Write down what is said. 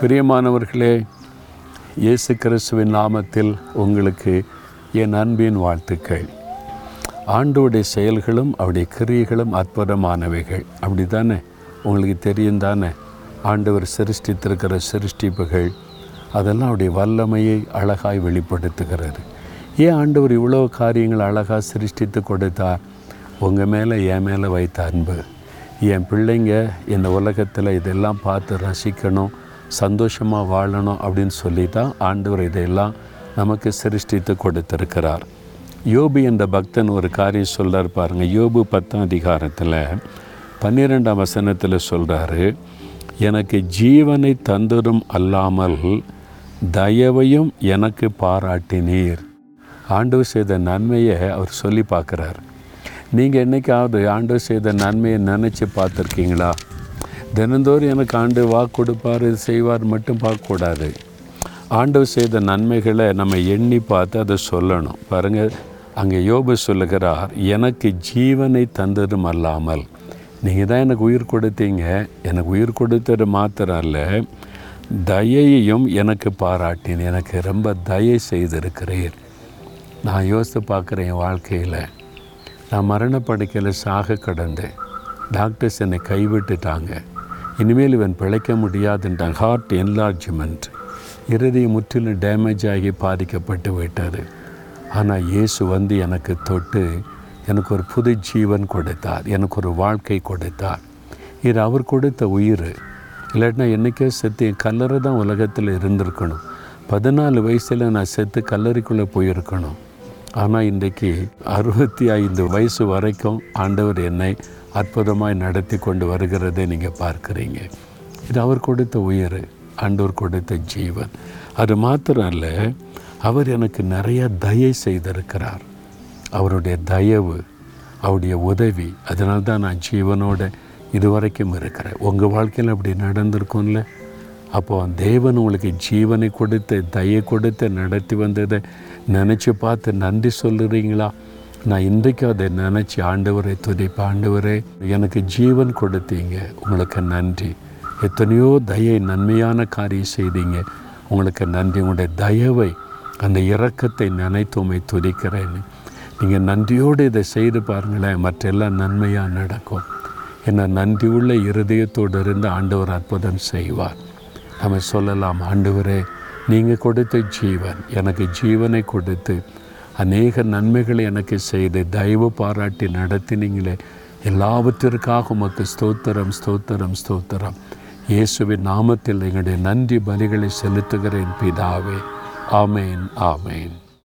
பிரியமானவர்களே இயேசு கிறிஸ்துவின் நாமத்தில் உங்களுக்கு என் அன்பின் வாழ்த்துக்கள். ஆண்டோடைய செயல்களும் அவருடைய கிரியைகளும் அற்புதமானவைகள். அப்படி தானே உங்களுக்கு தெரியும் தானே? ஆண்டவர் சிருஷ்டித்திருக்கிற சிருஷ்டிப்புகள் அதெல்லாம் அவருடைய வல்லமையை அழகாய் வெளிப்படுத்துகிறது. ஏன் ஆண்டவர் இவ்வளோ காரியங்கள் அழகாக சிருஷ்டித்து கொடுத்தார் உங்கள் மேலே என் மேலே வைத்த அன்பு. என் பிள்ளைங்க இந்த உலகத்தில் இதெல்லாம் பார்த்து ரசிக்கணும். சந்தோஷமாக வாழணும் அப்படின்னு சொல்லி தான் ஆண்டவர் இதையெல்லாம் நமக்கு சிருஷ்டித்து கொடுத்திருக்கிறார். யோபு என்ற பக்தன் ஒரு காரியம் சொல்கிறார் பாருங்க. யோபு பத்தாம் அதிகாரத்தில் பன்னிரெண்டாம் வசனத்தில் சொல்கிறாரு எனக்கு ஜீவனை தந்தரும் அல்லாமல் தயவையும் எனக்கு பாராட்டினீர். ஆண்டவர் செய்த நன்மையை அவர் சொல்லி பார்க்குறாரு. நீங்கள் என்னைக்காவது ஆண்டவர் செய்த நன்மையை நினச்சி பார்த்துருக்கீங்களா? தினந்தோறும் எனக்கு ஆண்டு வாக்கு கொடுப்பார் இது செய்வார் மட்டும் பார்க்கக்கூடாது. ஆண்டவர் செய்த நன்மைகளை நம்ம எண்ணி பார்த்து அதை சொல்லணும். பாருங்கள் அங்கே யோபு சொல்லுகிறார் எனக்கு ஜீவனை தந்ததும் அல்லாமல். நீங்கள் தான் எனக்கு உயிர் கொடுத்தீங்க. எனக்கு உயிர் கொடுத்தது மாத்திரம் அல்ல தயையையும் எனக்கு பாராட்டின் எனக்கு ரொம்ப தயை செய்திருக்கிறீர். நான் யோசித்து பார்க்குறேன் என் வாழ்க்கையில். நான் மரணப்படுக்கையில் சாக கடந்தேன் டாக்டர்ஸ் என்னை கைவிட்டுட்டாங்க. இனிமேல் இவன் பிழைக்க முடியாதுன்றான் ஹார்ட் என்லார்ஜ்மெண்ட் இருதயம் முற்றிலும் டேமேஜ் ஆகி பாதிக்கப்பட்டு விட்டது. ஆனால் இயேசு வந்து எனக்கு தொட்டு எனக்கு ஒரு புது ஜீவன் கொடுத்தார் எனக்கு ஒரு வாழ்க்கை கொடுத்தார். இது அவர் கொடுத்த உயிர் இல்லாட்டினா என்றைக்கே செத்து என் கல்லறை தான் உலகத்தில் இருந்திருக்கணும். பதினாலு வயசில் நான் செத்து கல்லறைக்குள்ளே போயிருக்கணும். ஆனால் இன்றைக்கு அறுபத்தி ஐந்து வயசு வரைக்கும் ஆண்டவர் என்னை அற்புதமாய் நடத்தி கொண்டு வருகிறதை நீங்கள் பார்க்குறீங்க. இது அவர் கொடுத்த உயிர் ஆண்டவர் கொடுத்த ஜீவன். அது மாத்திரம் அல்ல அவர் எனக்கு நிறைய தயை செய்திருக்கிறார். அவருடைய தயவு அவருடைய உதவி அதனால்தான் நான் ஜீவனோட இதுவரைக்கும் இருக்கிறேன். உங்கள் வாழ்க்கையில் அப்படி நடந்திருக்கும்ல? அப்போது தேவன் உங்களுக்கு ஜீவனை கொடுத்து தயை கொடுத்து நடத்தி வந்ததை நினச்சி பார்த்து நன்றி சொல்லுறீங்களா? நான் இன்றைக்கும் அதை நினச்சி ஆண்டவரை துதிப்ப ஆண்டவரே எனக்கு ஜீவன் கொடுத்தீங்க. உங்களுக்கு நன்றி. எத்தனையோ தயை நன்மையான காரியம் செய்தீங்க. உங்களுக்கு நன்றி. உங்களுடைய தயவை அந்த இரக்கத்தை நினைத்துமை துதிக்கிறேன்னு நீங்கள் நன்றியோடு இதை செய்து பாருங்களேன். மற்றெல்லாம் நன்மையாக நடக்கும். என்ன நன்றியுள்ள இருதயத்தோடு இருந்து ஆண்டவர் அற்புதம் செய்வார். நம்ம சொல்லலாம் ஆண்டவரே நீங்கள் கொடுத்த ஜீவன் எனக்கு ஜீவனை கொடுத்து அநேக நன்மைகளை எனக்கு செய்து தயவு பாராட்டி நடத்தினீங்களே. எல்லாவற்றிற்காக உமக்கு ஸ்தோத்திரம் ஸ்தோத்திரம் ஸ்தோத்திரம். இயேசுவின் நாமத்தில் எங்களுடைய நன்றி பலிகளை செலுத்துகிறேன் பிதாவே. ஆமேன் ஆமேன்.